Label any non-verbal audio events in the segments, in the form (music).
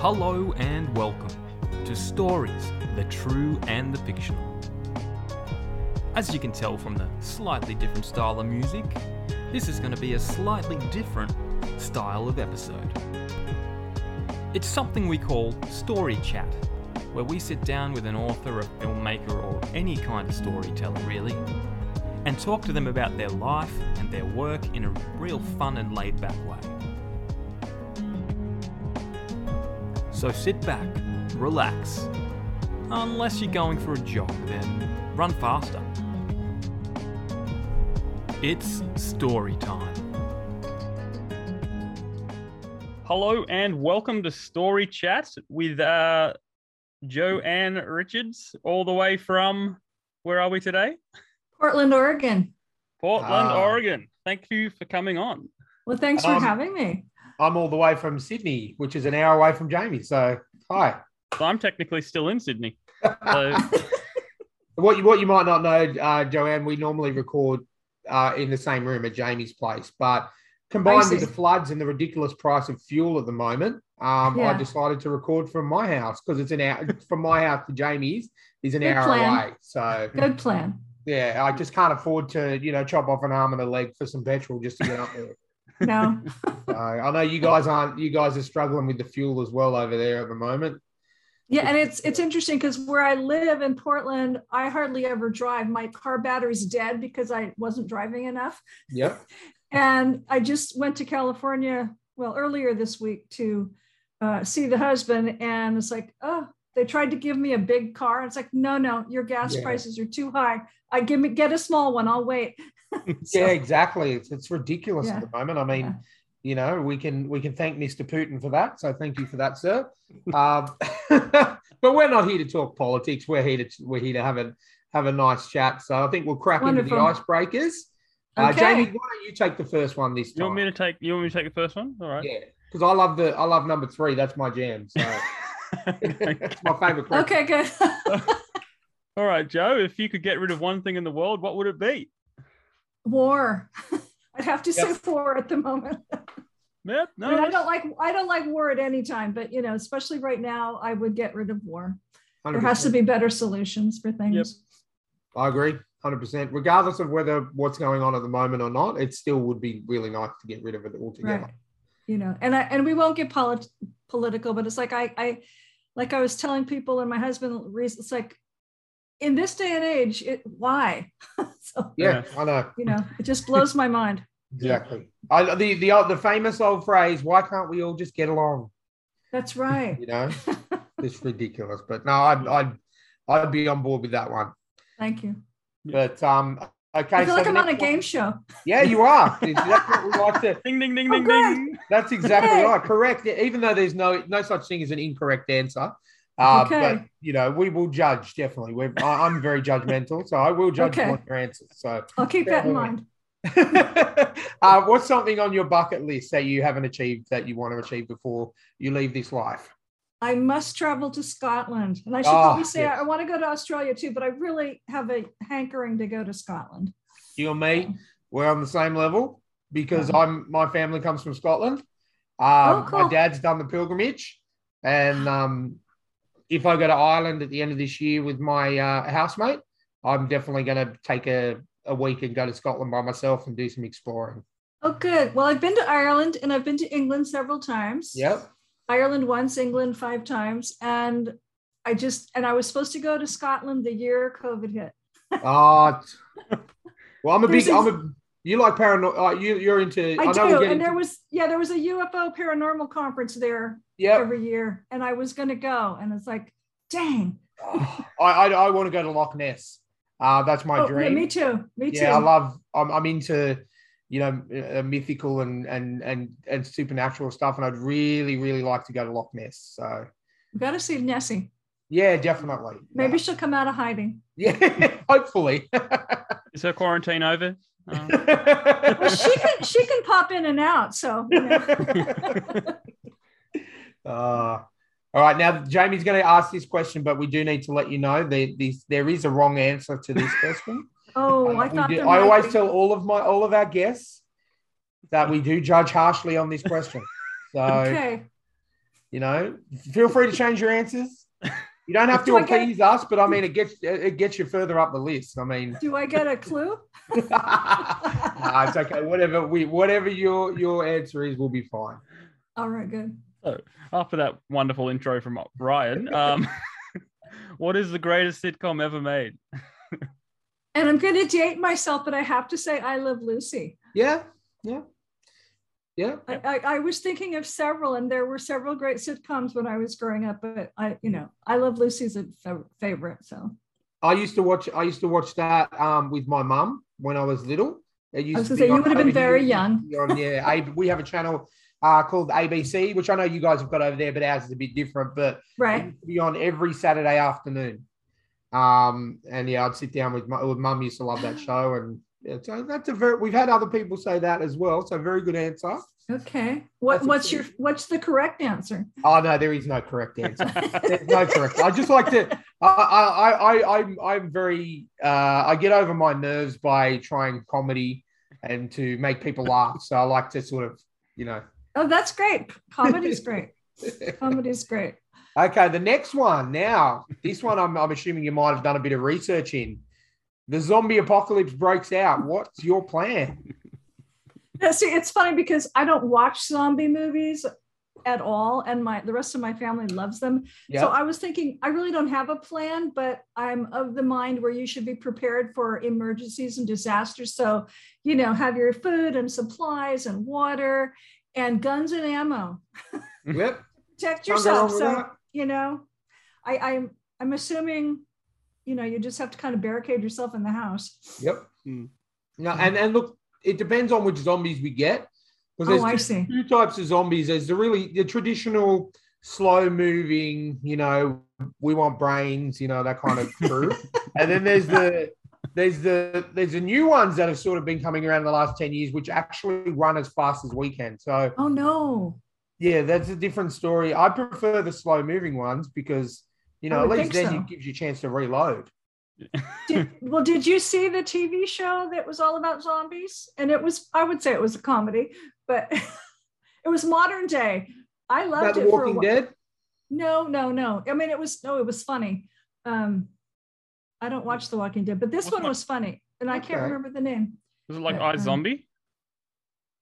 Hello and welcome to Stories, the True and the Fictional. As you can tell from the slightly different style of music, this is going to be a slightly different style of episode. It's something we call Story Chat, where we sit down with an author, a filmmaker, or any kind of storyteller really, and talk to them about their life and their work in a real fun and laid back way. So sit back, relax. Unless you're going for a jog, then run faster. It's story time. Hello and welcome to Story Chat with uh, Joanne Richards, all the way from where are we today? Portland, Oregon. Portland, Ah. Oregon. Thank you for coming on. Well, thanks for Um, having me. I'm all the way from Sydney, which is an hour away from Jamie. So hi. So I'm technically still in Sydney. So, (laughs) What you what you might not know, uh, Joanne, we normally record uh, in the same room at Jamie's place, but combined with the floods and the ridiculous price of fuel at the moment, um, I decided to record from my house because it's an hour from my house to Jamie's is an Good hour plan. away. So Good plan. yeah, I just can't afford to you know chop off an arm and a leg for some petrol just to get up there. No, (laughs) (laughs) So I know you guys aren't. You guys are struggling with the fuel as well over there at the moment. yeah, and it's it's interesting because where I live in Portland, I hardly ever drive. My car battery's dead because I wasn't driving enough, Yep. (laughs) and I just went to California. Well, earlier this week to uh, see the husband, and it's like, oh, they tried to give me a big car. It's like, no, no, your gas Yeah. prices are too high. I give me get a small one. I'll wait. (laughs) So, Yeah, exactly. It's, it's ridiculous Yeah. at the moment. I mean, Yeah. you know, we can we can thank Mr. Putin for that. So thank you for that, sir. (laughs) um, (laughs) but we're not here to talk politics. We're here to we're here to have a have a nice chat. So I think we'll crack Wonderful. into the icebreakers. Uh, Jamie, why don't you take the first one this time? you want me to take? You want me to take the first one? All right. yeah, because I love the I love number three. That's my jam. So it's my favorite. question. okay, good. All right, Joe. If you could get rid of one thing in the world, what would it be? War. (laughs) I'd have to say war at the moment. (laughs) Yep. No. I, mean, I don't like I don't like war at any time, but you know, especially right now, I would get rid of war. There has to be better solutions for things. I agree, hundred percent. Regardless of whether what's going on at the moment or not, it still would be really nice to get rid of it altogether. Right. You know, and I and we won't get polit- political, but it's like I I like I was telling people and my husband, it's like in this day and age, it why? (laughs) so Yeah, I know. you know, it just blows my mind. Exactly. I, the the old- the famous old phrase, "Why can't we all just get along?" That's right. You know, (laughs) it's ridiculous. But no, I'd I'd I'd be on board with that one. Thank you. But um, okay. I feel so like I'm on a next one- game show. Yeah, you are. (laughs) That's what we like to. Ding ding ding Oh, ding great. ding. That's exactly Hey. right. Correct. Even though there's no no such thing as an incorrect answer. Uh, Okay. But you know, we will judge definitely. We're, I- I'm very judgmental, so I will judge Okay. your answers. So, I'll keep that in mind. (laughs) uh, what's something on your bucket list that you haven't achieved that you want to achieve before you leave this life? I must travel to Scotland. And I should Ah, probably say yes. I want to go to Australia too, but I really have a hankering to go to Scotland. You and me, we're on the same level because Yeah. I'm my family comes from Scotland. Um, Oh, cool. My dad's done the pilgrimage, and um, if I go to Ireland at the end of this year with my uh, housemate, I'm definitely going to take a, a week and go to Scotland by myself and do some exploring. Oh, good. Well, I've been to Ireland and I've been to England several times. Yep. Ireland once, England five times. And I just, and I was supposed to go to Scotland the year COVID hit. Uh, well, I'm a big. I'm a. You like paranormal? Uh, you you're into. I, know do. we're getting And there was, yeah, there was a UFO paranormal conference there Yep. every year. And I was going to go. And it's like, dang. Oh, (sighs) I, I I want to go to Loch Ness. Uh, that's my Oh, dream. yeah, me too. Me too. yeah, I love. I'm, I'm into, you know, uh, mythical and and and and supernatural stuff, and I'd really really like to go to Loch Ness. So We've got to see Nessie. yeah, definitely. Maybe she'll come out of hiding. (laughs) Yeah, hopefully. (laughs) Is her quarantine over? Uh, (laughs) Well, she can she can pop in and out. So you know. (laughs) Uh, all right, now Jamie's going to ask this question, but we do need to let you know that this, there is a wrong answer to this question. (laughs) oh, I We thought do- there I might always be. tell all of my all of our guests that we do judge harshly on this question. So Okay. You know, feel free to change your answers. You don't have to Do I get- appease us, but I mean, it gets it gets you further up the list. I mean, Do I get a clue? (laughs) nah, it's okay. Whatever we whatever your your answer is, will be fine. All right, good. So after that wonderful intro from Ryan, um, (laughs) what is the greatest sitcom ever made? And I'm going to date myself, but I have to say, I Love Lucy. Yeah, yeah, yeah. I, I, I was thinking of several, and there were several great sitcoms when I was growing up. But I, you know, I Love Lucy's a favorite. So I used to watch. I used to watch that um, with my mum when I was little. It used I was gonna say, you would have been very young. (laughs) On, yeah, A- we have a channel uh, called ABC, which I know you guys have got over there, but ours is a bit different. But it right, used to be on every Saturday afternoon. Um, and yeah, I'd sit down with my with mum. Used to love that show, and yeah, so that's a very. We've had other people say that as well. So very good answer. okay. What That's what's your what's the correct answer? Oh no, there is no correct answer. (laughs) There's no correct. I just like to. I I I I'm I'm very. Uh, I get over my nerves by trying comedy and to make people laugh. So I like to sort of, you know. Oh, that's great. Comedy's (laughs) great. Comedy's great. Okay, the next one. Now, this one I'm I'm assuming you might have done a bit of research in. The zombie apocalypse breaks out. What's your plan? (laughs) See, it's funny because I don't watch zombie movies at all, and my the rest of my family loves them. Yeah. So I was thinking, I really don't have a plan, but I'm of the mind where you should be prepared for emergencies and disasters. So, you know, have your food and supplies and water and guns and ammo. Yep. (laughs) Protect Can't go wrong yourself. So, that. you know, I, I'm I'm assuming, you know, you just have to kind of barricade yourself in the house. Yep. Hmm. No, and and look, it depends on which zombies we get. Because Oh, I there's see. two types of zombies. There's the really the traditional slow moving, you know, we want brains, you know, that kind of crew. (laughs) and then there's the there's the there's the new ones that have sort of been coming around in the last 10 years, which actually run as fast as we can. So Oh no. yeah, that's a different story. I prefer the slow moving ones because you know, at least then so. it gives you a chance to reload. Did, (laughs) well, did you see the TV show that was all about zombies? And it was, I would say it was a comedy, but (laughs) it was modern day. I loved the it for a Walking while. Dead. No, no, no. I mean, it was no, it was funny. Um, I don't watch The Walking Dead, but this What's one my- was funny, and I can't remember the name. Was it like Yeah, um, iZombie?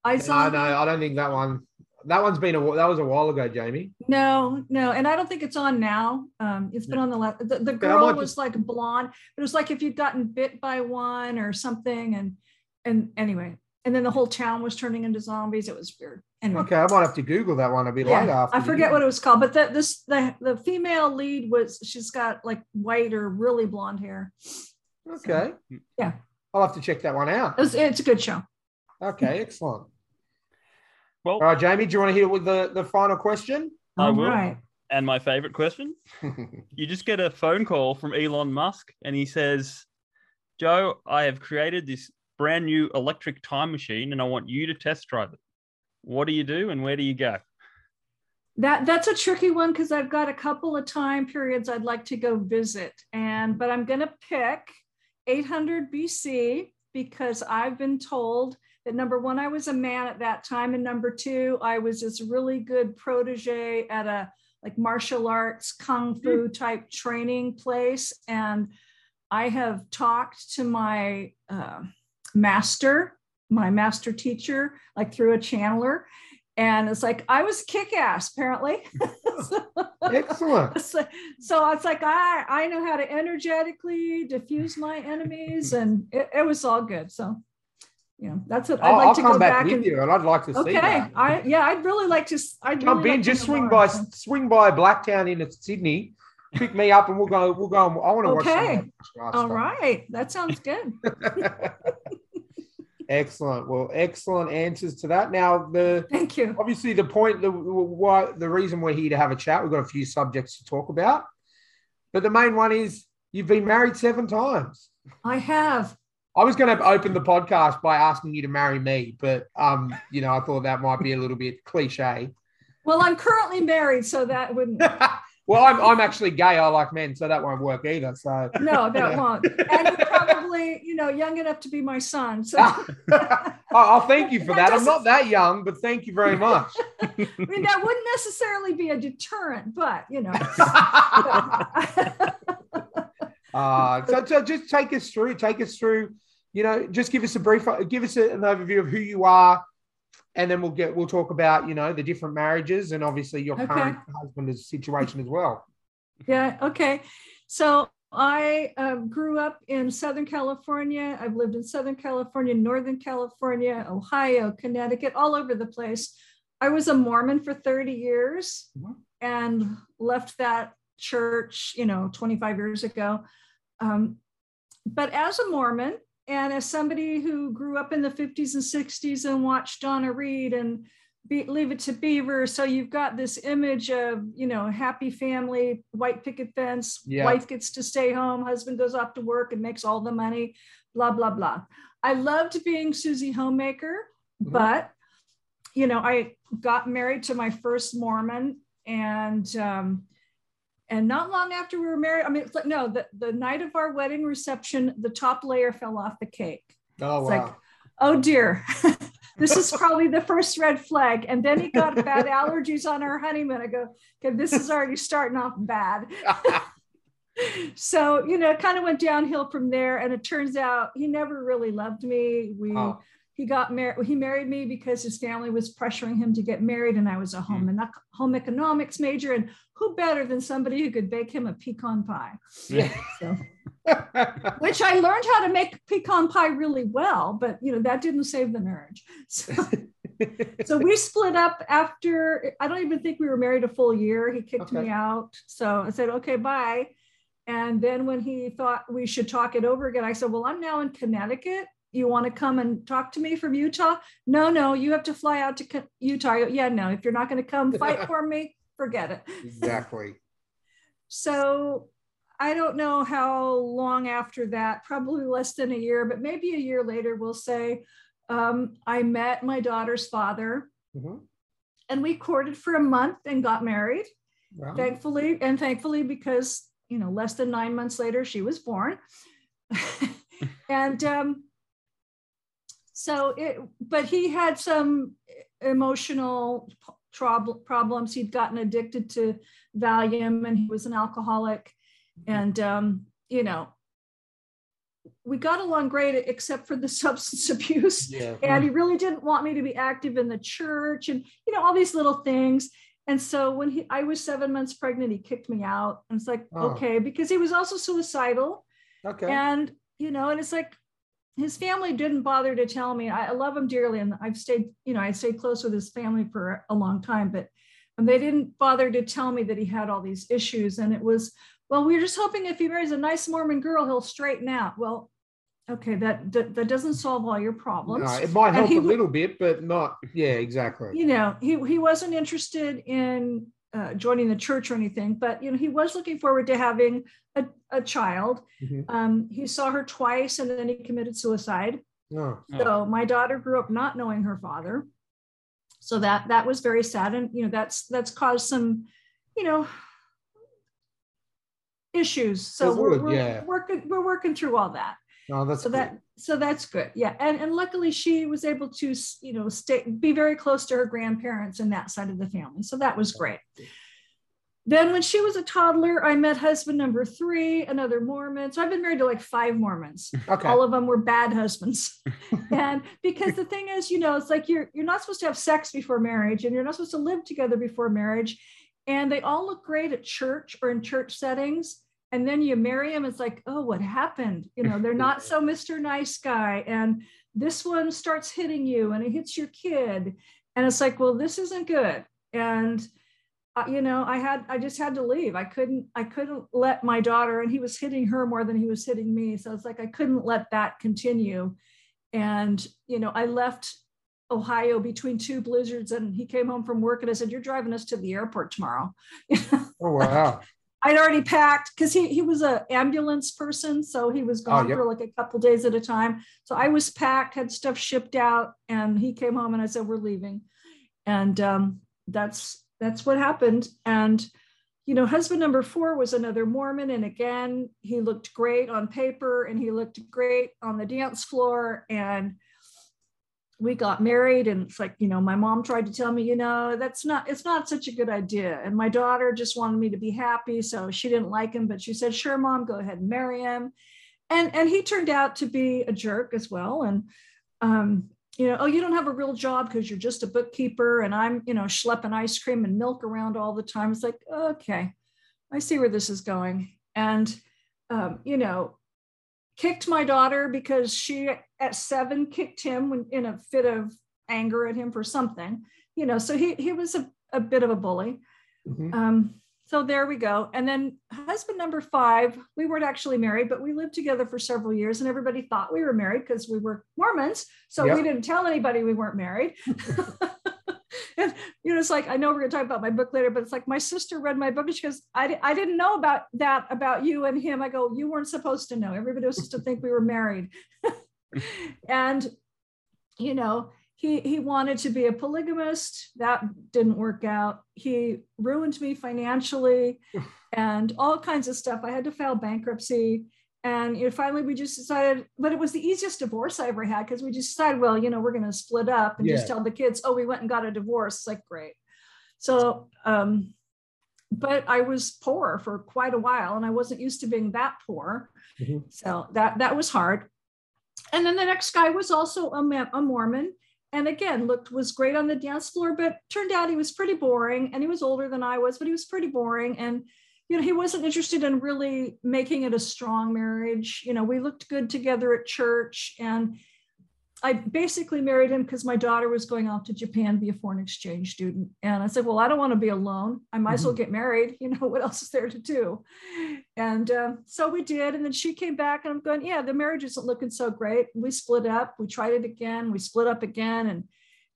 I No, saw no, I don't think that one. That one's been a that was a while ago, Jamie. no, no, and I don't think it's on now. Um, it's been on the left. The, the girl was just- like blonde. but It was like if you'd gotten bit by one or something, and and anyway, and then the whole town was turning into zombies. It was weird. Anyway. Okay, I might have to Google that one a bit Yeah, later. I forget what it was called, but the, this the the female lead was she's got like white or really blonde hair. Okay. Yeah. I'll have to check that one out. It's a good show. Okay, excellent. Well, All right, Jamie, do you want to hit it with the, the final question? I will. right. and my favorite question (laughs) you just get a phone call from Elon Musk and he says, Joe, I have created this brand new electric time machine and I want you to test drive it. What do you do and where do you go? That that's a tricky one because I've got a couple of time periods I'd like to go visit, and but I'm going to pick 800 BC because I've been told that number one, I was a man at that time, and number two, I was this really good protege at a like martial arts kung fu type training place, and I have talked to my uh, master, my master teacher, like through a channeler. And it's like I was kick ass, apparently. (laughs) excellent. (laughs) so, so it's like I I know how to energetically diffuse my enemies, and it, it was all good. So, you know, that's what I'd like I'll to come back, back, with and. you, and I'd like to see Okay, that. I yeah, I'd really like to. I'd Jump really in, like just swing by, swing by Blacktown in Sydney, pick me up, and we'll go. We'll go. and- I want to watch. Okay. martial arts All right, that sounds good. (laughs) excellent. Well, excellent answers to that. Now, the Thank you. obviously the point, the why, the reason we're here to have a chat. We've got a few subjects to talk about, but the main one is you've been married seven times. I have. I was going to open the podcast by asking you to marry me, but um, you know, I thought that might be a little bit cliche. Well, I'm currently married, so that wouldn't. (laughs) well, I'm I'm actually gay. I like men, so that won't work either. So no, that (laughs) won't. And you're probably, you know, young enough to be my son. So (laughs) I'll thank you for that. that. I'm not that young, but thank you very much. I mean, that wouldn't necessarily be a deterrent, but you know. uh, so, so just take us through. Take us through. You know, just give us a brief. Give us an overview of who you are and then we'll get we'll talk about you know the different marriages and obviously your okay. current husband's situation as well. Yeah. Okay. So I uh, grew up in Southern California. I've lived in Southern California, Northern California, Ohio, Connecticut, all over the place. I was a Mormon for 30 years mm-hmm. and left that church, you know, 25 years ago. Um, but as a Mormon, and as somebody who grew up in the 50s and 60s and watched Donna Reed and be, Leave It to Beaver, so you've got this image of, you know, happy family, white picket fence, yeah. wife gets to stay home, husband goes off to work and makes all the money, blah, blah, blah. I loved being Susie Homemaker, mm-hmm. but, you know, I got married to my first Mormon and um, and not long after we were married, I mean, it's like, no, the, the night of our wedding reception, the top layer fell off the cake. Oh, it's wow. Like, oh dear, (laughs) this is probably the first red flag. And then he got (laughs) bad allergies on our honeymoon. I go, okay, this is already starting off bad. (laughs) so, you know, it kind of went downhill from there. And it turns out he never really loved me. We, oh he got married he married me because his family was pressuring him to get married and i was a home mm. home economics major and who better than somebody who could bake him a pecan pie yeah. so, which i learned how to make pecan pie really well but you know that didn't save the marriage so, so we split up after i don't even think we were married a full year he kicked okay. me out so i said okay bye and then when he thought we should talk it over again i said well i'm now in connecticut you want to come and talk to me from Utah? No, no, you have to fly out to Utah. Yeah, no, if you're not going to come (laughs) fight for me, forget it. Exactly. (laughs) so I don't know how long after that, probably less than a year, but maybe a year later, we'll say, um, I met my daughter's father mm-hmm. and we courted for a month and got married. Wow. Thankfully, and thankfully, because, you know, less than nine months later, she was born. (laughs) and um, so it but he had some emotional prob- problems. He'd gotten addicted to valium and he was an alcoholic. And um, you know we got along great except for the (laughs) substance abuse. Yeah. and he really didn't want me to be active in the church and you know all these little things. And so when he i was seven months pregnant he kicked me out. And it's like oh. okay because he was also suicidal. Okay. And you know and it's like his family didn't bother to tell me. I, love him dearly, and I've stayed, you know, I stayed close with his family for a long time, but they didn't bother to tell me that he had all these issues. And it was, well, we are just hoping if he marries a nice Mormon girl, he'll straighten out. Well, okay, that that, that doesn't solve all your problems. No, it might help he, a little bit, but not. Yeah, exactly. You know, he he wasn't interested in uh, joining the church or anything, but you know, he was looking forward to having a, a child. Mm-hmm. Um, he saw her twice and then he committed suicide. Oh. So my daughter grew up not knowing her father. So that that was very sad. And you know, that's that's caused some, you know, issues. So we're, we're yeah. working, we're working through all that. Oh, that's so good. that so that's good. Yeah. And and luckily she was able to, you know, stay be very close to her grandparents and that side of the family. So that was great. Then, when she was a toddler, I met husband number three, another Mormon. So I've been married to like five Mormons. Okay. All of them were bad husbands. (laughs) and because the thing is, you know, it's like you're you're not supposed to have sex before marriage, and you're not supposed to live together before marriage. And they all look great at church or in church settings. And then you marry them, it's like, oh, what happened? You know, they're not so Mr. Nice Guy. And this one starts hitting you and it hits your kid. And it's like, well, this isn't good. And uh, you know i had i just had to leave i couldn't i couldn't let my daughter and he was hitting her more than he was hitting me so it's like i couldn't let that continue and you know i left ohio between two blizzards and he came home from work and i said you're driving us to the airport tomorrow (laughs) oh wow I'd already packed because he, he was an ambulance person. So he was gone oh, yep. for like a couple days at a time. So I was packed, had stuff shipped out, and he came home and I said, We're leaving. And um, that's that's what happened. And, you know, husband number four was another Mormon. And again, he looked great on paper and he looked great on the dance floor. And we got married and it's like you know my mom tried to tell me you know that's not it's not such a good idea. And my daughter just wanted me to be happy so she didn't like him but she said sure mom go ahead and marry him. And and he turned out to be a jerk as well. And um you know oh you don't have a real job because you're just a bookkeeper and i'm you know schlepping ice cream and milk around all the time. It's like okay i see where this is going. And um, you know kicked my daughter because she at seven kicked him when, in a fit of anger at him for something you know so he he was a, a bit of a bully mm-hmm. um, so there we go and then husband number five we weren't actually married but we lived together for several years and everybody thought we were married because we were mormons so yep. we didn't tell anybody we weren't married (laughs) (laughs) (laughs) and you know, it's like I know we're going to talk about my book later, but it's like my sister read my book and she goes, I, I didn't know about that about you and him. I go, you weren't supposed to know. Everybody was supposed to think we were married. (laughs) and you know, he he wanted to be a polygamist. That didn't work out. He ruined me financially (laughs) and all kinds of stuff. I had to file bankruptcy and you know, finally we just decided but it was the easiest divorce i ever had because we just decided well you know we're going to split up and yeah. just tell the kids oh we went and got a divorce it's like great so um but i was poor for quite a while and i wasn't used to being that poor mm-hmm. so that that was hard and then the next guy was also a, a mormon and again looked was great on the dance floor but turned out he was pretty boring and he was older than i was but he was pretty boring and you know, he wasn't interested in really making it a strong marriage. You know, we looked good together at church. And I basically married him because my daughter was going off to Japan to be a foreign exchange student. And I said, Well, I don't want to be alone. I might mm-hmm. as well mm-hmm. get married. You know, (laughs) what else is there to do? And uh, so we did. And then she came back, and I'm going, Yeah, the marriage isn't looking so great. We split up. We tried it again. We split up again. And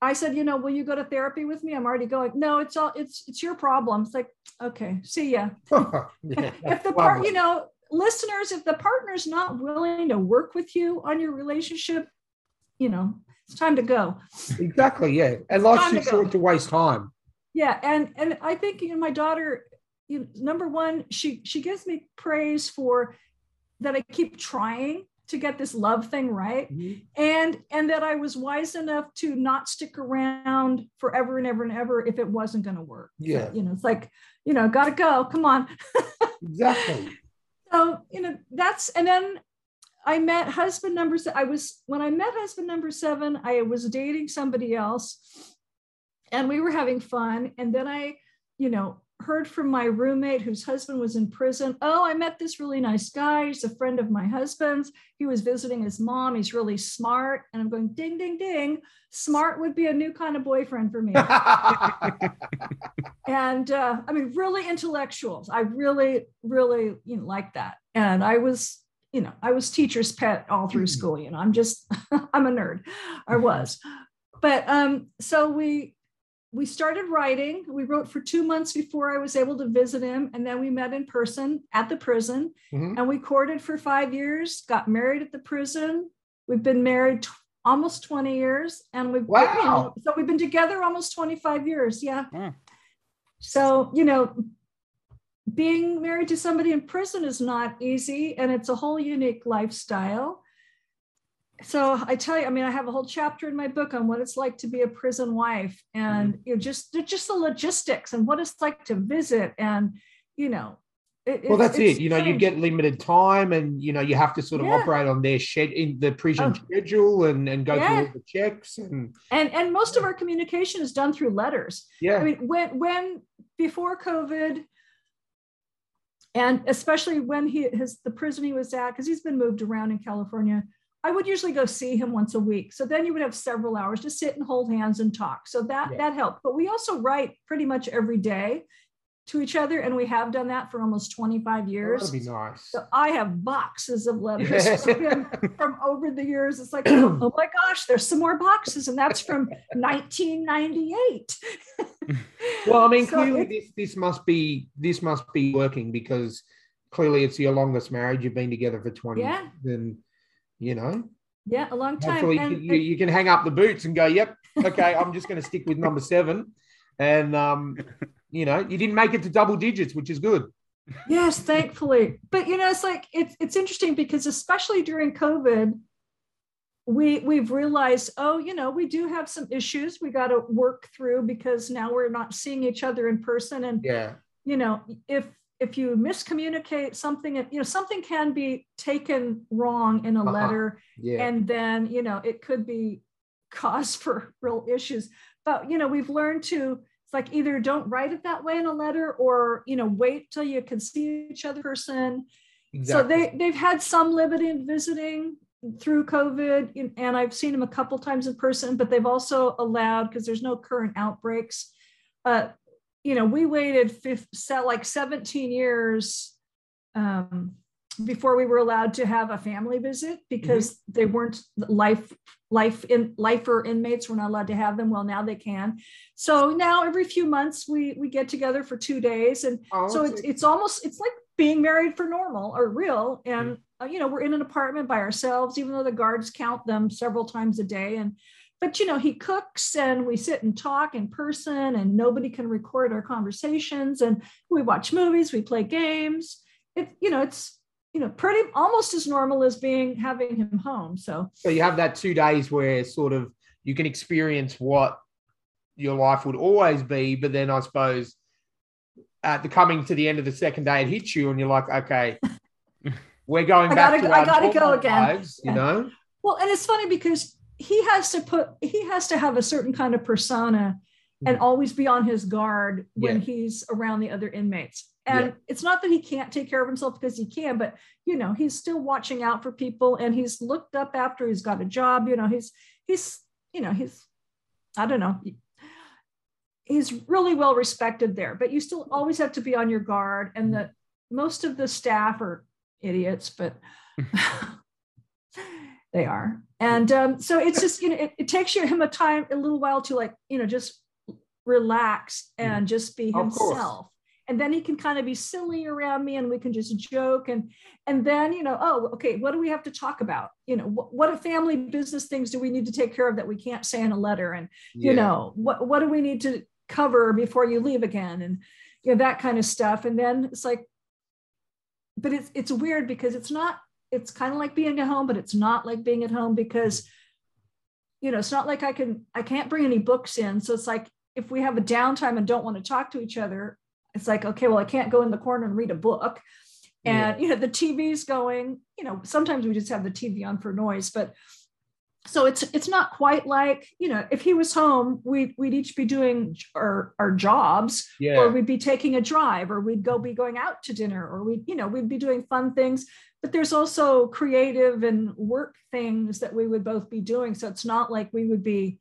I said, you know, will you go to therapy with me? I'm already going. No, it's all it's it's your problem. It's like, okay, see ya. (laughs) yeah, if the part, you know, listeners, if the partner's not willing to work with you on your relationship, you know, it's time to go. Exactly. Yeah. And life's too short to waste time. Yeah. And and I think you know, my daughter, you know, number one, she she gives me praise for that I keep trying to get this love thing right. Mm-hmm. and and that i was wise enough to not stick around forever and ever and ever if it wasn't going to work yeah. you know it's like you know gotta go come on. (laughs) Exactly. So you know that's and then i met husband number i was when i met husband number seven i was dating somebody else and we were having fun. And then i you know heard from my roommate whose husband was in prison. Oh, I met this really nice guy. He's a friend of my husband's. He was visiting his mom. He's really smart. And I'm going, ding, ding, ding. Smart would be a new kind of boyfriend for me. (laughs) and uh, I mean, really intellectuals. I really, really you know, like that. And I was, you know, I was teacher's pet all through mm-hmm. school. You know, I'm just, (laughs) I'm a nerd. I was. But um, so we we started writing. We wrote for two months before I was able to visit him. And then we met in person at the prison mm-hmm. and we courted for five years, got married at the prison. We've been married t- almost 20 years and we've, wow. you know, so we've been together almost 25 years. Yeah. Mm. So, you know, being married to somebody in prison is not easy and it's a whole unique lifestyle so I tell you, I mean, I have a whole chapter in my book on what it's like to be a prison wife, and mm-hmm. you know, just just the logistics and what it's like to visit, and you know. It, well, that's it. You know, you get limited time, and you know you have to sort of yeah. operate on their shed in the prison oh. schedule, and and go yeah. through all the checks, and and and most of our communication is done through letters. Yeah, I mean, when when before COVID, and especially when he his the prison he was at, because he's been moved around in California I would usually go see him once a week. So then you would have several hours to sit and hold hands and talk. So that yeah. that helped. But we also write pretty much every day to each other, and we have done that for almost 25 years. Oh, that'd be nice. So I have boxes of letters (laughs) from, from over the years. It's like, oh my gosh, there's some more boxes, and that's from (laughs) 1998. (laughs) well, I mean, so clearly this this must be this must be working because clearly it's your longest marriage. You've been together for 20 yeah. years you know. Yeah, a long time. Hopefully, and, you, you, can hang up the boots and go, "Yep, okay, I'm just going to stick with number seven, and um, you know, you didn't make it to double digits, which is good. Yes, thankfully. But you know, it's like it's it's interesting because especially during COVID, we we've realized, oh, you know, we do have some issues we got to work through because now we're not seeing each other in person. And Yeah. you know, if if you miscommunicate something, you know, something can be taken wrong in a Uh-huh. letter Yeah. and then you know it could be (laughs) cause for real issues but you know we've learned to it's like either don't write it that way in a letter or you know wait till you can see each other person so they they've had some limited visiting through covid and- and i've seen them a couple times in person but they've also allowed because there's no current outbreaks uh you know we waited fifth, like 17 years um before we were allowed to have a family visit because they weren't life life in lifer inmates were not allowed to have them. Well now they can. So now every few months we we get together for two days and Oh, so it's it's almost it's like being married for normal or real and uh, you know we're in an apartment by ourselves even though the guards count them several times a day and but you know he cooks and we sit and talk in person and nobody can record our conversations and we watch movies we play games it you know it's you know pretty almost as normal as being having him home so So you have that two days where sort of you can experience what your life would always be, but then I suppose at the coming to the end of the second day, it hits you, and you're like, okay, (laughs) we're going I back gotta- to I gotta go normal again. lives, you Yeah. know. Well, and it's funny because he has to put he has to have a certain kind of persona and Mhm. always be on his guard when Yeah. he's around the other inmates. And Yeah. it's not that he can't take care of himself because he can, but you know, he's still watching out for people and he's looked up after he's got a job, you know, he's he's you know, he's I don't know. He's really well respected there, but you still always have to be on your guard and the most of the staff are idiots, but (laughs) (laughs) they are. And um, so it's just, you know, it, it takes you him a time, a little while to like, you know, just relax and just be himself. And then he can kind of be silly around me and we can just joke. And and then, you know, oh, okay, what do we have to talk about? You know, what, what family business things do we need to take care of that we can't say in a letter? And you know what what do we need to cover before you leave again and you know that kind of stuff and then it's like but it's it's weird because it's not it's kind of like being at home but it's not like being at home because you know it's not like i can i can't bring any books in. So it's like if we have a downtime and don't want to talk to each other it's like okay well i can't go in the corner and read a book. And you know the tv's going you know sometimes we just have the tv on for noise but so it's it's not quite like you know if he was home we'd, we'd each be doing our, our jobs. Yeah. or we'd be taking a drive or we'd go be going out to dinner or we you know we'd be doing fun things but there's also creative and work things that we would both be doing so it's not like we would be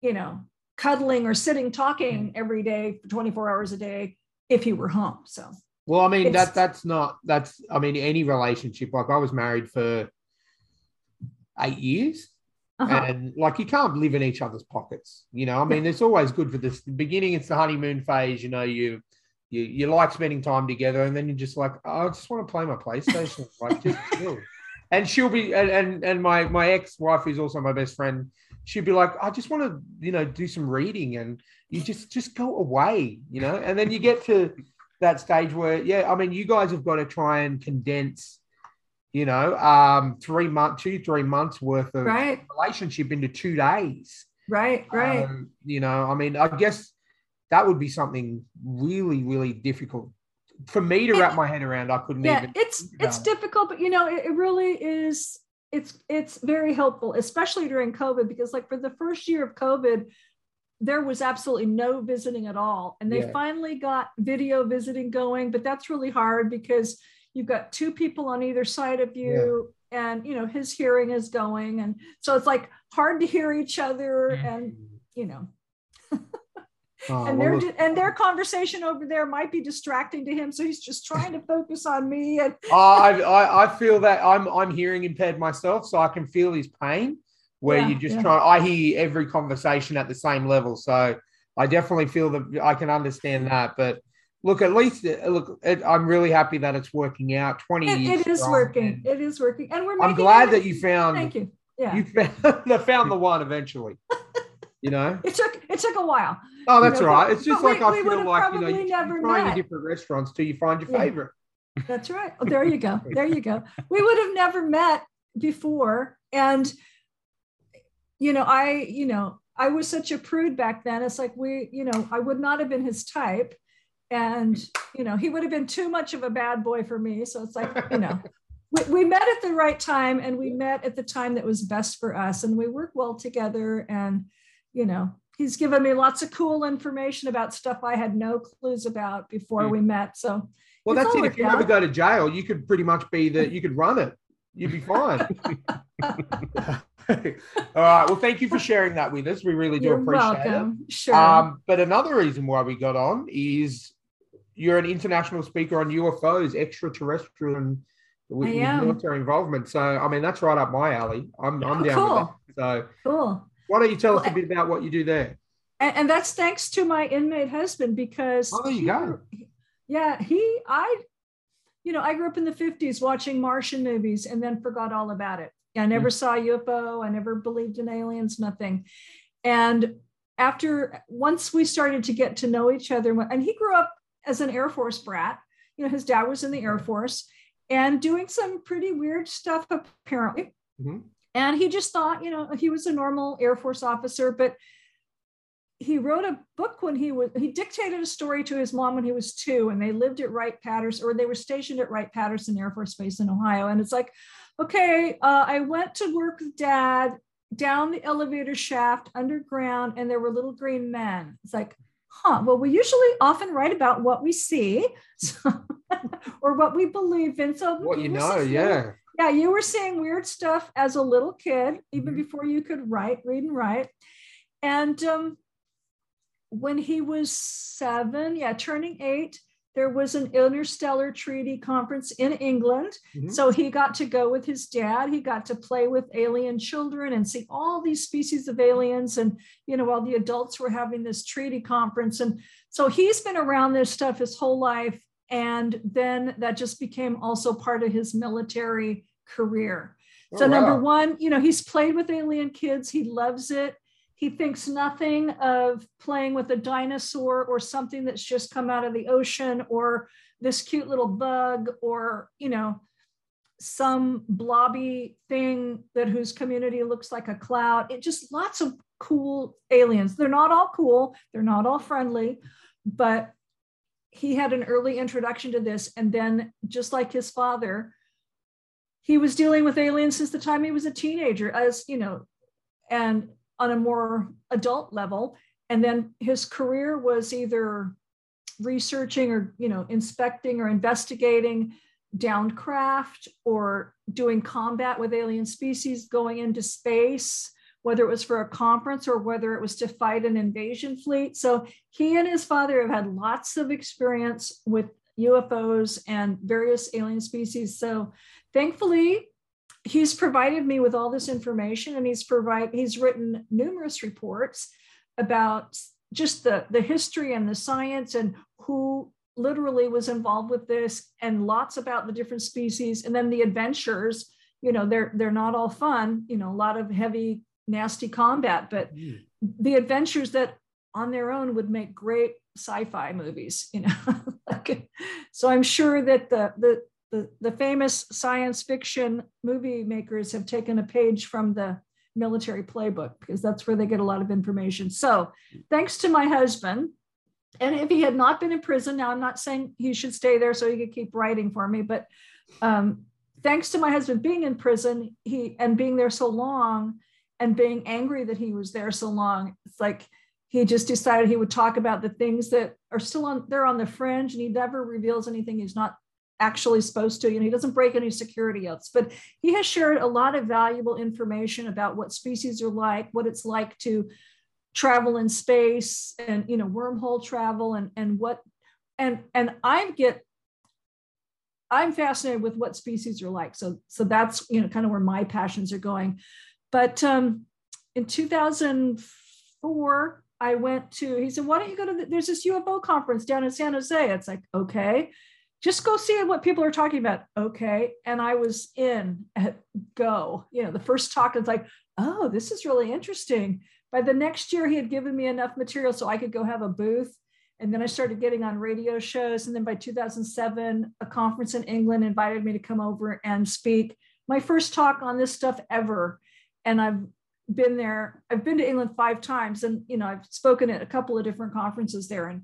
you know cuddling or sitting talking every day for 24 hours a day if he were home so Well, I mean It's- that that's not that's I mean any relationship. Like I was married for eight years, uh-huh. and like you can't live in each other's pockets. You know, I mean, it's always good for this the beginning. It's the honeymoon phase. You know, you you you like spending time together, and then you're just like, oh, I just want to play my PlayStation, (laughs) like just chill. And she'll be and and, and my my ex wife, who's also my best friend, she'd be like, I just want to you know do some reading, and you just just go away, you know. And then you get to that stage where, yeah, I mean, you guys have got to try and condense. You know, um, three months, two, three months worth of right relationship into two days. right right Um, you know, I mean, I guess that would be something really, really difficult for me to wrap my head around. I couldn't yeah even. it's it's it. difficult but you know it, it really is it's it's very helpful especially during covid because like for the first year of covid there was absolutely no visiting at all and they Yeah. finally got video visiting going but that's really hard because you've got two people on either side of you and you know his hearing is going and so it's like hard to hear each other Mm. and you know (laughs) Oh, and well, their and their conversation over there might be distracting to him so he's just trying to (laughs) focus on me and I, I, I feel that I'm, I'm hearing impaired myself, so I can feel his pain. Where Yeah, you just yeah. try. I hear every conversation at the same level, so I definitely feel that I can understand that. But look, at least uh, look, it, I'm really happy that it's working out. Twenty It, years. it is working. It is working, and we're. I'm glad it- that you found Thank you. Yeah. you (laughs) found, found the one eventually. (laughs) You know, it took it took a while. Oh, that's You know, all right. but- It's just like we- I we feel like you know, you never trying met. different restaurants till you find your Yeah. favorite. That's right. Oh, there you go. (laughs) There you go. We would have never met before. And, you know, I, you know, I was such a prude back then. It's like we, you know, I would not have been his type. And, you know, he would have been too much of a bad boy for me. So it's like, you know, (laughs) we, we met at the right time and we met at the time that was best for us. And we work well together. And, you know, he's given me lots of cool information about stuff I had no clues about before Hmm. we met. So Well, that's it. If you ever go to jail, you could pretty much be the. You could run it. You'd be fine. (laughs) (laughs) All right. Well, thank you for sharing that with us. We really do You're appreciate welcome. it. Sure. Um, but another reason why we got on is you're an international speaker on UFOs, extraterrestrial, and with, with military involvement. So, I mean, that's right up my alley. I'm, I'm Oh, down cool. with that. So, cool. Why don't you tell us a bit about what you do there? And, and that's thanks to my inmate husband because Oh, there you he- go. Yeah, he I you know, I grew up in the 50s watching Martian movies and then forgot all about it. I never Mm. saw a UFO, I never believed in aliens, nothing. And after once we started to get to know each other, and he grew up as an Air Force brat, you know, his dad was in the Air Force and doing some pretty weird stuff apparently. Mhm. And he just thought, you know, he was a normal Air Force officer, but he wrote a book when he was he dictated a story to his mom when he was two and they lived at wright patterson or they were stationed at wright patterson air force base in ohio. And it's like okay uh, i went to work with dad down the elevator shaft underground and there were little green men. It's like huh well we usually often write about what we see so- (laughs) or what we believe in. So What you know, yeah. Yeah, you were seeing weird stuff as a little kid, even Mhm. before you could write, read and write. And um, when he was seven, yeah, turning eight, there was an interstellar treaty conference in England. Mhm. So he got to go with his dad. He got to play with alien children and see all these species of aliens. And, you know, while the adults were having this treaty conference. And so he's been around this stuff his whole life. And then that just became also part of his military career. Oh, so Oh, number one, you know, he's played with alien kids. He loves it. He thinks nothing of playing with a dinosaur or something that's just come out of the ocean or this cute little bug or, you know, some blobby thing that whose community looks like a cloud. It just lots of cool aliens. They're not all cool. They're not all friendly, but he had an early introduction to this. And then just like his father, he was dealing with aliens since the time he was a teenager as you know and on a more adult level and then his career was either researching or you know inspecting or investigating downed craft or doing combat with alien species going into space whether it was for a conference or whether it was to fight an invasion fleet. So he and his father have had lots of experience with ufos and various alien species. So thankfully he's provided me with all this information and he's provide he's written numerous reports about just the the history and the science and who literally was involved with this and lots about the different species. And then the adventures you know they're they're not all fun you know a lot of heavy nasty combat but Mm. the adventures that on their own would make great sci-fi movies you know (laughs) like, so i'm sure that the the the, the famous science fiction movie makers have taken a page from the military playbook because that's where they get a lot of information. So, thanks to my husband, and if he had not been in prison, now I'm not saying he should stay there so he could keep writing for me, but um, thanks to my husband being in prison, he and being there so long, and being angry that he was there so long, it's like he just decided he would talk about the things that are still on they're on the fringe, and he never reveals anything he's not actually supposed to. You know, he doesn't break any security oaths, but he has shared a lot of valuable information about what species are like, what it's like to travel in space and you know wormhole travel and and what and and I get I'm fascinated with what species are like. So so that's you know kind of where my passions are going. But um in 2004 I went to he said why don't you go to the, there's this UFO conference down in San Jose. It's like okay just go see what people are talking about. Okay. And I was in at go. You know, the first talk is like, oh, this is really interesting. by the next year, he had given me enough material so I could go have a booth. And then I started getting on radio shows. And then by 2007, a conference in England invited me to come over and speak. My first talk on this stuff ever. And I've been there. I've been to England five times, and you know I've spoken at a couple of different conferences there, and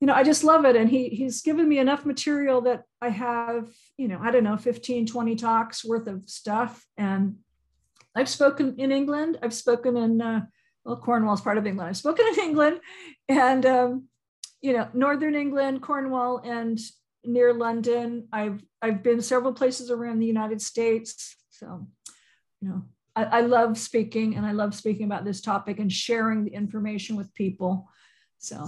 you know I just love it. And he he's given me enough material that I have you know I don't know 15, 20 talks worth of stuff, and I've spoken in England. I've spoken in uh, well Cornwall's part of England. I've spoken in England, and um, you know Northern England, Cornwall, and near London. I've I've been several places around the United States. So, you know, I, I, love speaking and I love speaking about this topic and sharing the information with people. So,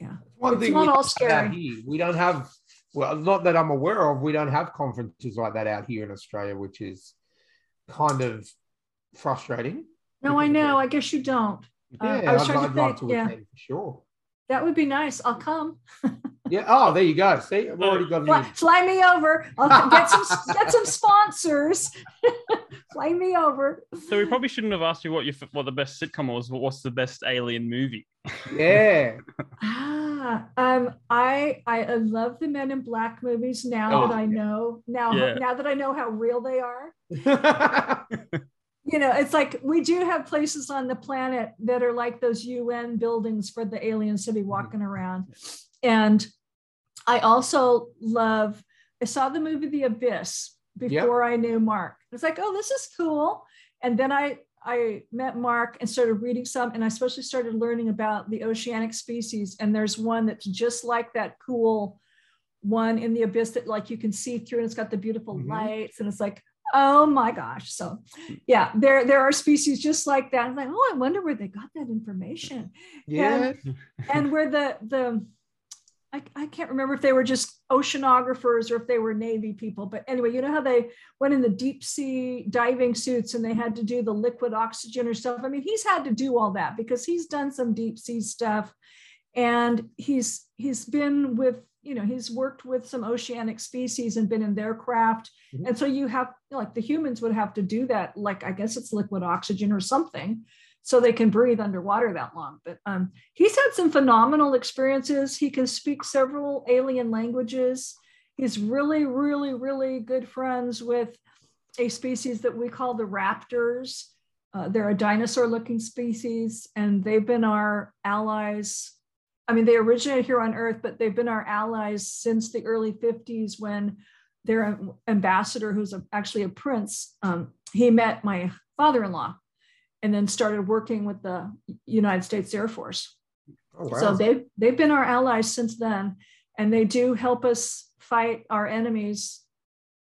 yeah, one it's thing not all scary. We don't have, well, not that I'm aware of, we don't have conferences like that out here in Australia, which is kind of frustrating. No, I know. I guess you don't. Uh, yeah, uh, I was I'd, trying I'd to think, to yeah. for sure. That would be nice. I'll come. (laughs) yeah. Oh, there you go. See, I've already got fly, fly me over. I'll get some get some sponsors. (laughs) fly me over. So we probably shouldn't have asked you what your what the best sitcom was, but what's the best alien movie? (laughs) Yeah. ah, um, I I love the Men in Black movies now oh, that I know now yeah. now that I know how real they are (laughs) you know, it's like we do have places on the planet that are like those UN buildings for the aliens to be mm-hmm. walking around. And I also love, I saw the movie The Abyss before yep. I knew Mark. It's like, oh, this is cool. And then I I met Mark and started reading some, and I especially started learning about the oceanic species. And there's one that's just like that cool one in the abyss that like you can see through, and it's got the beautiful mm-hmm. lights, and it's like, Oh my gosh. So yeah, there there are species just like that. I'm like, oh, I wonder where they got that information. Yeah. And, and where the the I, I can't remember if they were just oceanographers or if they were Navy people. But anyway, you know how they went in the deep sea diving suits and they had to do the liquid oxygen or stuff. I mean, he's had to do all that because he's done some deep sea stuff and he's he's been with you know he's worked with some oceanic species and been in their craft mm-hmm. and so you have like the humans would have to do that like i guess it's liquid oxygen or something so they can breathe underwater that long. But um, he's had some phenomenal experiences. He can speak several alien languages. He's really really really good friends with a species that we call the raptors. Uh, they're a dinosaur looking species and they've been our allies. I mean, they originated here on Earth, but they've been our allies since the early 50s when their ambassador, who's a, actually a prince, um, he met my father in law and then started working with the United States Air Force. Oh, wow. So they've, they've been our allies since then, and they do help us fight our enemies,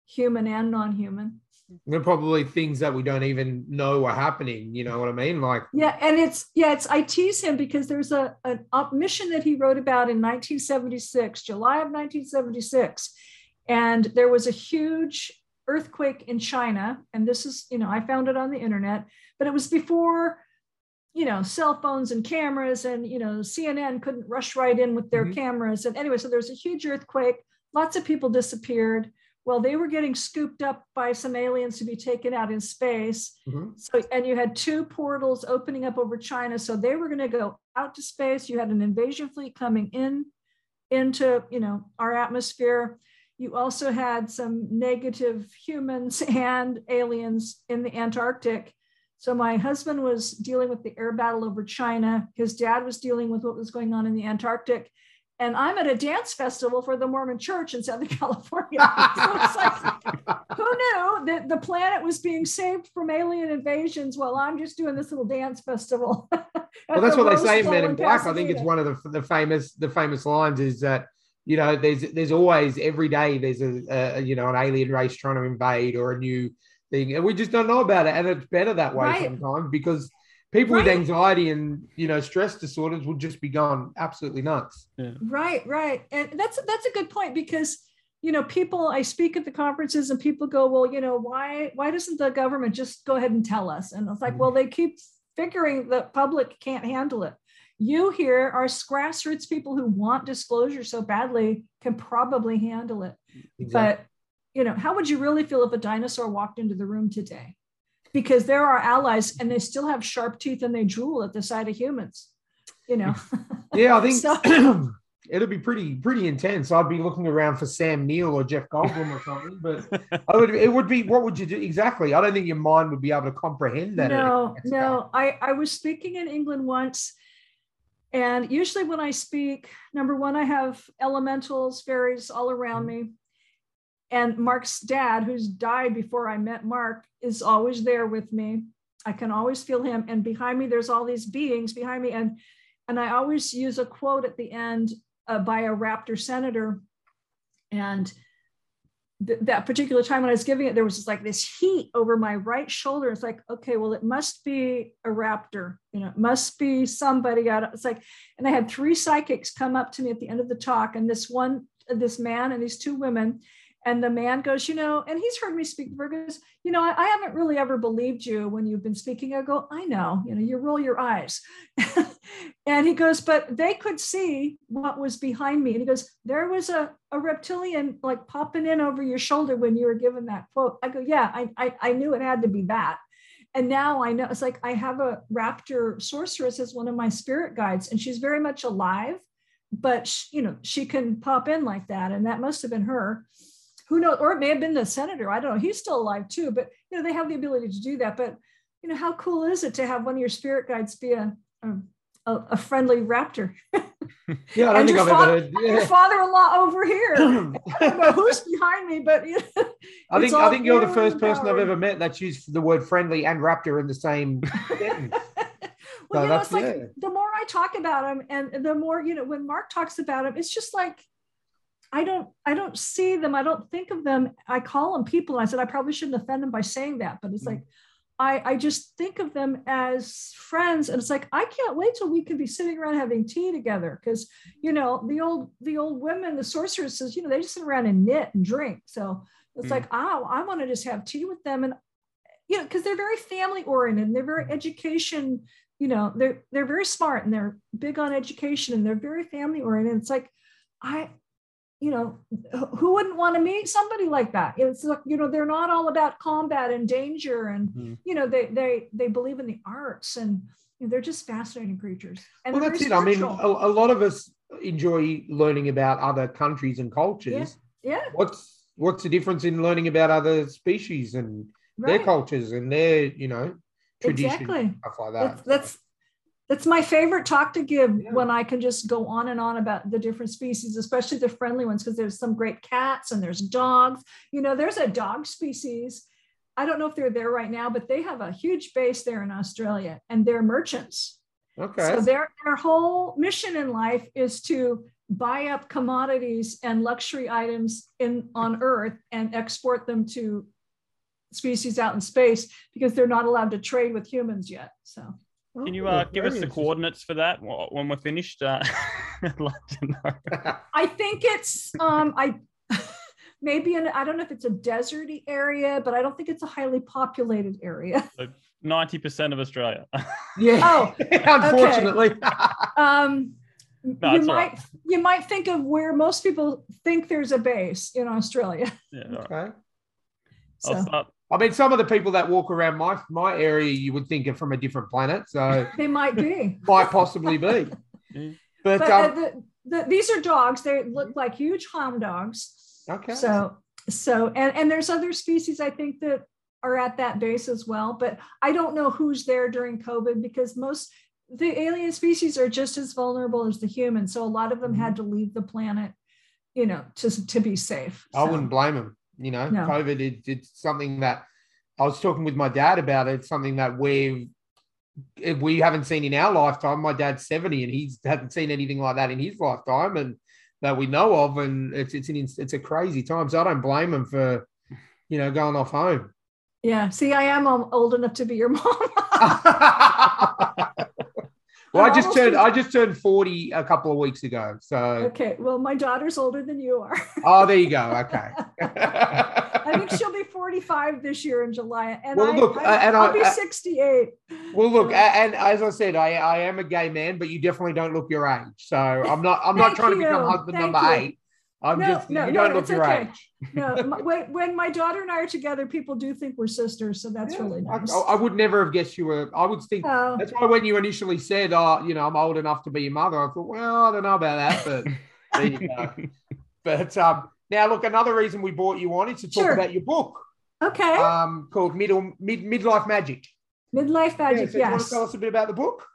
human and non human. They're probably things that we don't even know are happening. You know what I mean? Like yeah, and it's yeah, it's I tease him because there's a an mission that he wrote about in 1976, July of 1976, and there was a huge earthquake in China, and this is you know I found it on the internet, but it was before you know cell phones and cameras, and you know CNN couldn't rush right in with their mm-hmm. cameras, and anyway, so there was a huge earthquake, lots of people disappeared. Well they were getting scooped up by some aliens to be taken out in space. Mm-hmm. so and you had two portals opening up over china. So they were going to go out to space. You had an invasion fleet coming in into you know our atmosphere. You also had some negative humans (laughs) and aliens in the antarctic so my husband was dealing with the air battle over china his dad was dealing with what was going on in the antarctic and I'm at a dance festival for the Mormon Church in Southern (laughs) California. so it's like, who knew that the planet was being saved from alien invasions while I'm just doing this little dance festival? (laughs) well, that's what they say in Men in Black. I think it's one of the, the famous the famous lines is that you know there's there's always every day there's a, a you know an alien race trying to invade or a new thing, and we just don't know about it, and it's better that way right. sometimes because people right. with anxiety and you know stress disorders will just be gone absolutely nuts yeah. right right and that's that's a good point because you know people i speak at the conferences and people go well you know why why doesn't the government just go ahead and tell us and it's like mm-hmm. well they keep figuring the public can't handle it you here are grassroots people who want disclosure so badly can probably handle it exactly. But you know how would you really feel if a dinosaur walked into the room today because they're our allies and they still have sharp teeth and they drool at the sight of humans. You know. (laughs) Yeah, I think So- (clears throat) it'll be pretty pretty intense. I'd be looking around for Sam Neill or Jeff Goldblum or something, but (laughs) I would it would be what would you do exactly? I don't think your mind would be able to comprehend that. no no i i was speaking in england once and usually when i speak number one i have elementals fairies all around mm-hmm. me and mark's dad who's died before i met mark is always there with me i can always feel him and behind me there's all these beings behind me and and i always use a quote at the end uh, by a raptor senator and th- that particular time when I was giving it, there was just like this heat over my right shoulder. It's like, okay, well, it must be a raptor, you know, it must be somebody out. It's like, and I had three psychics come up to me at the end of the talk, and this one, this man, and these two women. And the man goes, you know, and he's heard me speak before. Goes, you know, I, I haven't really ever believed you when you've been speaking. I go, I know, you know, you roll your eyes. (laughs) and he goes, but they could see what was behind me. And he goes, there was a, a reptilian like popping in over your shoulder when you were given that quote. I go, yeah, I, I, I knew it had to be that. And now I know it's like I have a raptor sorceress as one of my spirit guides, and she's very much alive, but sh- you know, she can pop in like that. And that must have been her. Who knows? Or it may have been the senator. I don't know. He's still alive too, but you know, they have the ability to do that. But you know, how cool is it to have one of your spirit guides be a a, a- a friendly raptor? (laughs) Yeah, I don't And think your I've father- ever. Your Yeah. father-in-law over here. (clears throat) I don't know who's behind me, but you know, I think I think you're the first person I've ever met that's used the word friendly and raptor in the same (laughs) sentence. well, No, you know, it's like yeah. the more I talk about him, and the more you know, when Mark talks about him, it's just like I don't, I don't see them. I don't think of them. I call them people. I said I probably shouldn't offend them by saying that, but it's Mm. like I, I just think of them as friends, and it's like I can't wait till we can be sitting around having tea together because you know the old, the old women, the sorceresses, you know, they just sit around and knit and drink. So it's Mm. like, oh, I want to just have tea with them, and you know, because they're very family oriented, and they're very education you know they're they're very smart and they're big on education and they're very family oriented it's like i you know who wouldn't want to meet somebody like that it's like you know they're not all about combat and danger and Mhm. you know they they they believe in the arts and you know, they're just fascinating creatures and well, that's it. very I mean, a, a lot of us enjoy learning about other countries and cultures. yeah What's what's the difference in learning about other species and their cultures and their you know traditions exactly stuff like that? that's that's that's my favorite talk to give Yeah. when I can just go on and on about the different species, especially the friendly ones, because there's some great cats and there's dogs. You know, there's a dog species. I don't know if they're there right now, but they have a huge base there in Australia and they're merchants. okay. So their, their whole mission in life is to buy up commodities and luxury items in on Earth and export them to species out in space because they're not allowed to trade with humans yet. So Can you Oh, uh, give us the coordinates for that when we're finished? Uh, (laughs) I'd like to know. (laughs) I think it's um I (laughs) maybe in I don't know if it's a deserty area, but I don't think it's a highly populated area. Ninety percent of Australia. yeah. Oh, Unfortunately. Um No, you might right. you might think of where most people think there's a base in Australia. yeah, all right. okay. So I'll start. I mean, some of the people that walk around my my area, you would think are from a different planet, so (laughs) they might be. might possibly be. (laughs) But, But uh, um, the, the, these are dogs. They look like huge hound dogs. okay. So so and and there's other species I think that are at that base as well, but I don't know who's there during COVID because most the alien species are just as vulnerable as the humans. So a lot of them Mm-hmm. had to leave the planet, you know, to to be safe. I So, wouldn't blame them. You know, No. COVID, it, it's something that I was talking with my dad about. It's something that we've we haven't seen in our lifetime. My dad's 70 and he's hasn't seen anything like that in his lifetime and that we know of. And it's it's an it's a crazy time. So I don't blame him for, you know, going off home. yeah. See, I am old enough to be your mom. (laughs) (laughs) well, I just turned I just turned 40 a couple of weeks ago. So okay. Well, my daughter's older than you are. oh there you go. Okay. (laughs) I think she'll be 45 this year in July. And Well, I, look, I, uh, and I'll I- be uh, 68. Well, look, and as I said, I, I am a gay man, but you definitely don't look your age. So I'm not I'm not trying to become husband Thank number you. eight. I'm No, just no, you no, it's your okay. age. No, (laughs) my, when, my daughter and I are together, people do think we're sisters, so that's Yeah, really nice. I, I would never have guessed you were. I would think Oh, that's why when you initially said, "Oh, you know, I'm old enough to be your mother," I thought, well, I don't know about that, but (laughs) there you go. But um, now, look, another reason we brought you on is to talk Sure. about your book okay. um, called Middle Mid Midlife Magic. Midlife Yeah, magic, so do you want to yes. tell us a bit about the book?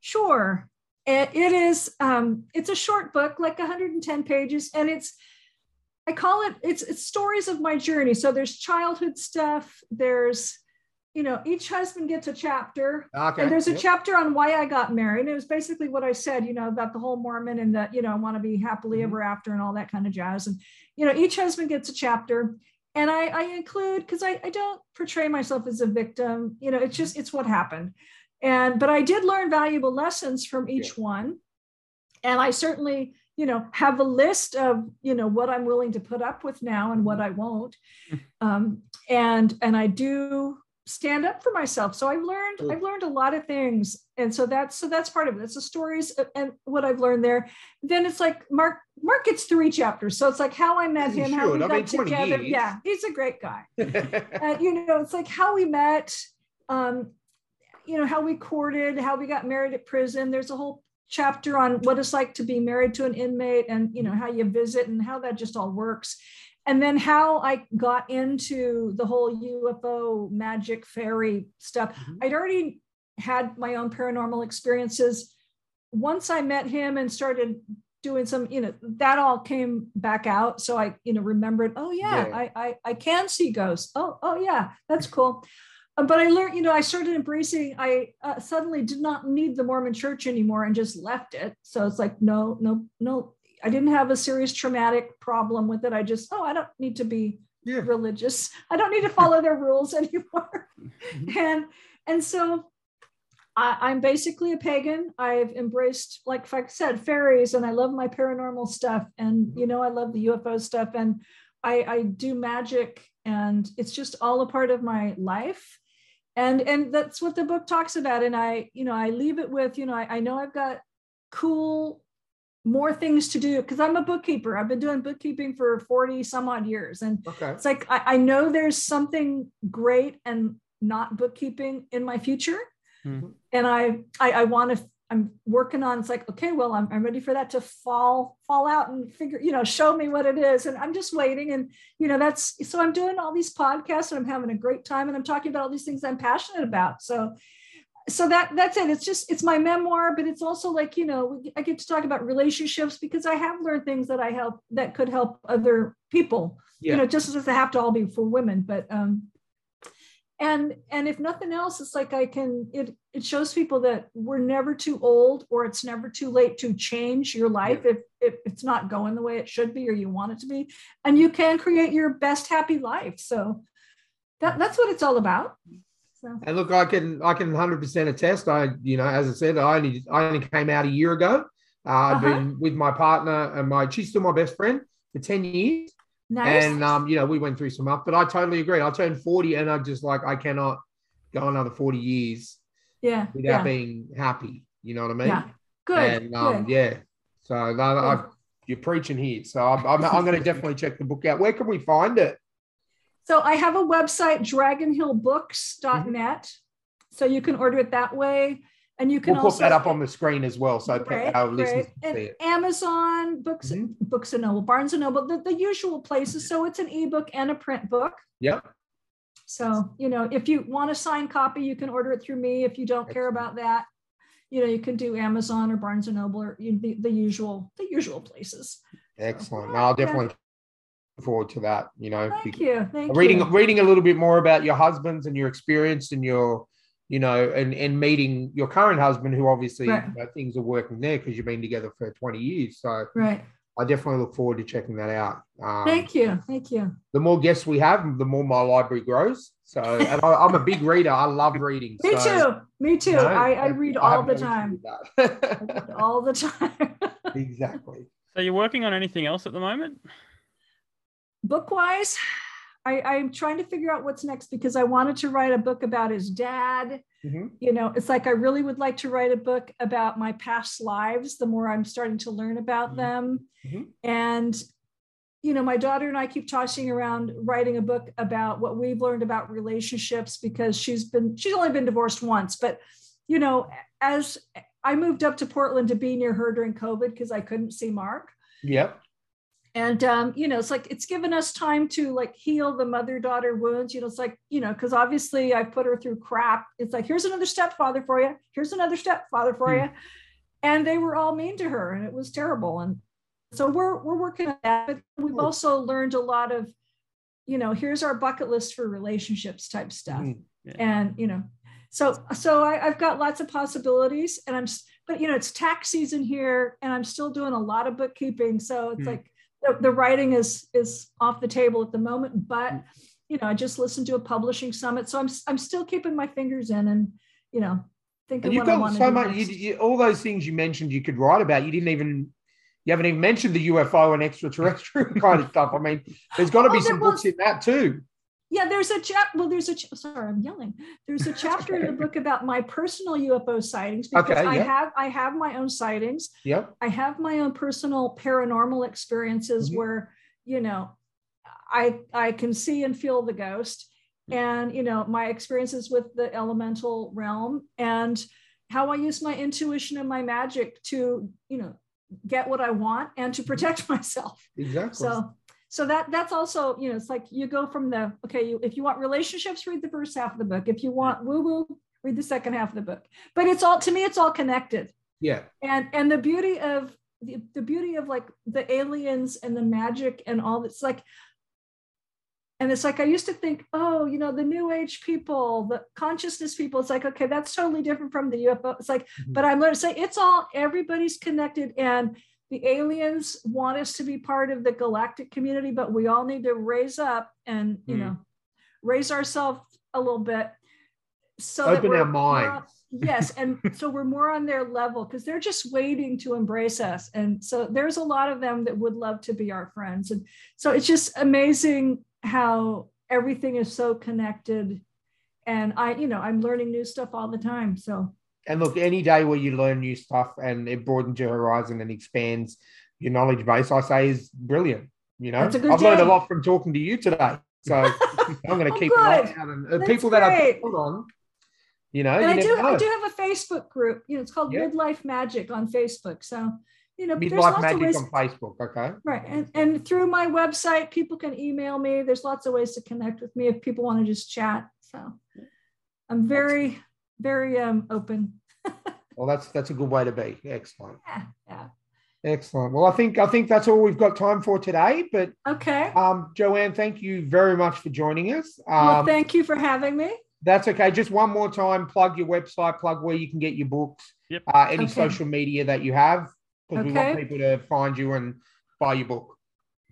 Sure. It, it is um it's a short book like 110 pages and it's I call it it's it's stories of my journey. So there's childhood stuff, there's you know, each husband gets a chapter Okay. and there's a yep. chapter on why I got married. It was basically what I said, you know, about the whole Mormon and that, you know, I want to be happily Mhm. ever after and all that kind of jazz. And, you know, each husband gets a chapter. And I, I include because I, I don't portray myself as a victim, you know, it's just it's what happened. And but I did learn valuable lessons from each one. And I certainly, you know, have a list of, you know, what I'm willing to put up with now and what I won't. Um, and and I do stand up for myself. So I've learned. I've learned a lot of things. And so that's so that's part of it. It's the stories and what I've learned there. Then it's like Mark Mark gets three chapters. So it's like how I met him, how we. I got together. years. Yeah, he's a great guy (laughs) uh, you know, it's like how we met, um, you know, how we courted, how we got married at prison. There's a whole chapter on what it's like to be married to an inmate and, you know, how you visit and how that just all works. And then how I got into the whole UFO magic fairy stuff. Mhm. I'd already had my own paranormal experiences. Once I met him and started doing some, you know, that all came back out. So I, you know, remembered, oh yeah, Yeah. I, I I can see ghosts. Oh, oh yeah, that's cool. Uh, but I learned, you know, I started embracing. I uh, suddenly did not need the Mormon Church anymore and just left it. So it's like, no, no, no. I didn't have a serious traumatic problem with it. I just, oh, I don't need to be yeah. religious. I don't need to follow their rules (laughs) anymore. and and so I, I'm basically a pagan. I've embraced, like I said, fairies, and I love my paranormal stuff. And you know, I love the UFO stuff, and I, I do magic, and it's just all a part of my life. And and that's what the book talks about. And I, you know, I leave it with, you know, I, I know I've got cool more things to do because I'm a bookkeeper. I've been doing bookkeeping for 40 some odd years. And Okay. it's like I, I know there's something great and not bookkeeping in my future. Hmm. And I I, I want to I'm working on it's like, okay, well, I'm, I'm ready for that to fall, fall out and figure, you know, show me what it is. And I'm just waiting. And, you know, that's so I'm doing all these podcasts and I'm having a great time and I'm talking about all these things I'm passionate about. So so that that's it. It's just it's my memoir, but it's also like, you know, I get to talk about relationships because I have learned things that I help that could help other people Yeah. you know just as they have to all be for women but um and and if nothing else it's like i can it it shows people that we're never too old or it's never too late to change your life if if it's not going the way it should be or you want it to be and you can create your best happy life so that that's what it's all about so And look, I can I can 100% attest. I you know, as I said, I only I only came out a year ago. Uh, I've Uh-huh. been with my partner and my she's still my best friend for 10 years. Nice And um, you know, we went through some up, but I totally agree. I turned 40 and I'm just like, I cannot go another 40 years yeah without yeah being happy. You know what I mean? yeah good And um, good. yeah. So I've, you're preaching here. So I'm, I'm, I'm going to definitely check the book out. Where can we find it? So I have a website, dragonhillbooks.net. So you can order it that way. And you can We'll also put that up on the screen as well, so Right, our listeners right. see it. Amazon, Books, Mhm. Books and Noble, Barnes and Noble, the, the usual places. So it's an ebook and a print book. Yep. So, you know, if you want a signed copy, you can order it through me. If you don't care about that, you know, you can do Amazon or Barnes and Noble or the, the usual, the usual places. Excellent. Yeah, I'll definitely look forward to that. You know, Thank you. Thank reading you. reading a little bit more about your husbands and your experience and your, you know, and and meeting your current husband, who obviously Right. you know, things are working there because you've been together for 20 years. So Right. I definitely look forward to checking that out. Um, Thank you. Thank you. The more guests we have, the more my library grows. So, and I, I'm a big reader. I love reading. (laughs) Me so, too. Me too. you know, I, I read I all have the no issue time. (laughs) All the time. (laughs) exactly. So you're working on anything else at the moment? book wise I, i'm trying to figure out what's next because i wanted to write a book about his dad Mhm. you know it's like i really would like to write a book about my past lives the more i'm starting to learn about Mhm. them Mhm. and you know, my daughter and I keep tossing around writing a book about what we've learned about relationships because she's been she's only been divorced once, but you know, as I moved up to Portland to be near her during COVID because I couldn't see Mark. Yep. And um, you know, it's like it's given us time to like heal the mother-daughter wounds. You know, it's like, you know, because obviously I put her through crap. It's like, here's another stepfather for you, here's another stepfather for Hmm. you. And they were all mean to her, and it was terrible. And so we're we're working on that. But we've Cool. also learned a lot of, you know, here's our bucket list for relationships type stuff Mm. and you know so so I, i've got lots of possibilities and i'm but you know it's tax season here and i'm still doing a lot of bookkeeping so it's Hmm. like the, the writing is is off the table at the moment but Hmm. you know i just listened to a publishing summit so i'm i'm still keeping my fingers in and you know thinking And you've got so much. You, you, all those things you mentioned, you could write about. You didn't even. You haven't even mentioned the UFO and extraterrestrial (laughs) kind of stuff. I mean, there's got to be Oh, some books in that too. Yeah there's a chap well there's a ch- sorry i'm yelling there's a (laughs) chapter in the book about my personal ufo sightings because Okay, i have i have my own sightings Yep. I have my own personal paranormal experiences Mhm. where, you know, I I can see and feel the ghost and you know my experiences with the elemental realm and how I use my intuition and my magic to, you know, get what I want and to protect (laughs) myself. Exactly. So so that that's also, you know, it's like you go from the okay, you if you want relationships, read the first half of the book. If you want woo-woo, read the second half of the book. But it's all to me, it's all connected yeah. and and the beauty of the, the beauty of like the aliens and the magic and all that's like and it's like i used to think oh you know the new age people the consciousness people it's like okay that's totally different from the ufo it's like Mhm. but i'm learning to say it's all everybody's connected and the aliens want us to be part of the galactic community but we all need to raise up and you Mm. know raise ourselves a little bit so Open our on- yes and (laughs) so we're more on their level because they're just waiting to embrace us. And so there's a lot of them that would love to be our friends. And so it's just amazing how everything is so connected. And i you know i'm learning new stuff all the time. So And look, any day where you learn new stuff and it broadens your horizon and expands your knowledge base, I say is brilliant. You know, That's a good I've learned a lot from talking to you today. So (laughs) I'm going to Oh, keep an eye out. And uh, That's people that I great. put on, you know, and you i do know. i do have a facebook group you know it's called Yeah. midlife magic on facebook so you know there's Midlife lots of Magic ways on Facebook. Okay. right and, and through my website people can email me there's lots of ways to connect with me if people want to just chat so i'm very very um open (laughs) Well, that's that's a good way to be. Excellent. yeah, yeah. Excellent. Well, I think I think that's all we've got time for today. But okay um, Joanne, thank you very much for joining us. Um, well thank you for having me That's okay. Just one more time, plug your website, plug where you can get your books, Yep. uh, any Okay. social media that you have, because we want people to find you and buy your book.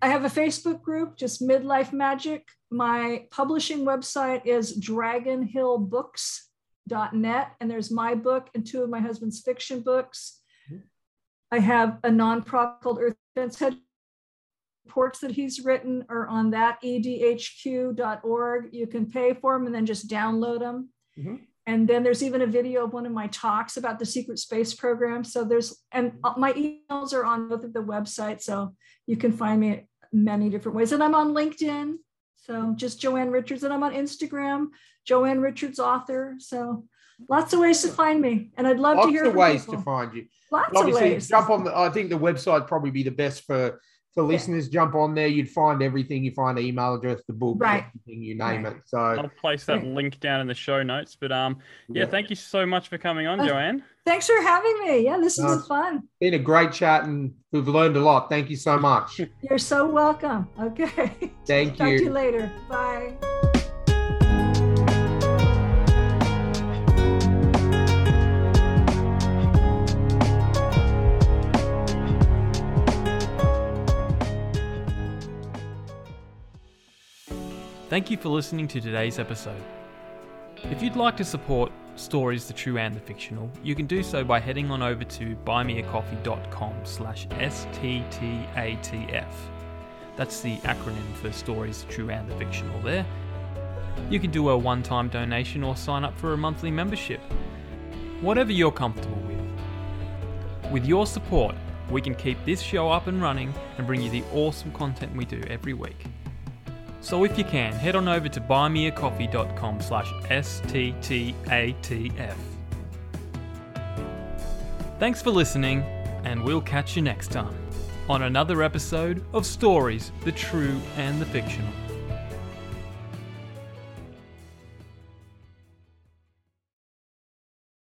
I have a Facebook group, just Midlife Magic. My publishing website is dragonhillbooks.net, and there's my book and two of my husband's fiction books. I have a nonprofit called Earth Defense Head. Reports that he's written are on that edhq.org. You can pay for them and then just download them. Mhm. And then there's even a video of one of my talks about the secret space program. So there's, and my emails are on both of the websites. So you can find me many different ways. And I'm on LinkedIn. So just Joanne Richards. And I'm on Instagram, Joanne Richards author. So lots of ways to find me. And I'd love Lots to hear Lots of from ways people. to find you. Lots of ways. jump on. The, I think the website probably be the best for for listeners. Jump on there. You'd find everything. You find the email address, the book, Right. everything you name Right. it. So I'll place that Great. link down in the show notes. But um, yeah, thank you so much for coming on, Uh, Joanne. Thanks for having me. Yeah, this No, has been uh, fun. been a great chat, and we've learned a lot. Thank you so much. (laughs) You're so welcome. Okay. (laughs) Thank you. Talk to you you. later. Bye. Thank you for listening to today's episode. If you'd like to support Stories the True and the Fictional, you can do so by heading on over to buymeacoffee.com slash STTATF. That's the acronym for Stories the True and the Fictional there. You can do a one-time donation or sign up for a monthly membership. Whatever you're comfortable with. With your support, we can keep this show up and running and bring you the awesome content we do every week. So if you can, head on over to buymeacoffee.com slash STTATF. Thanks for listening, and we'll catch you next time on another episode of Stories, the True and the Fictional.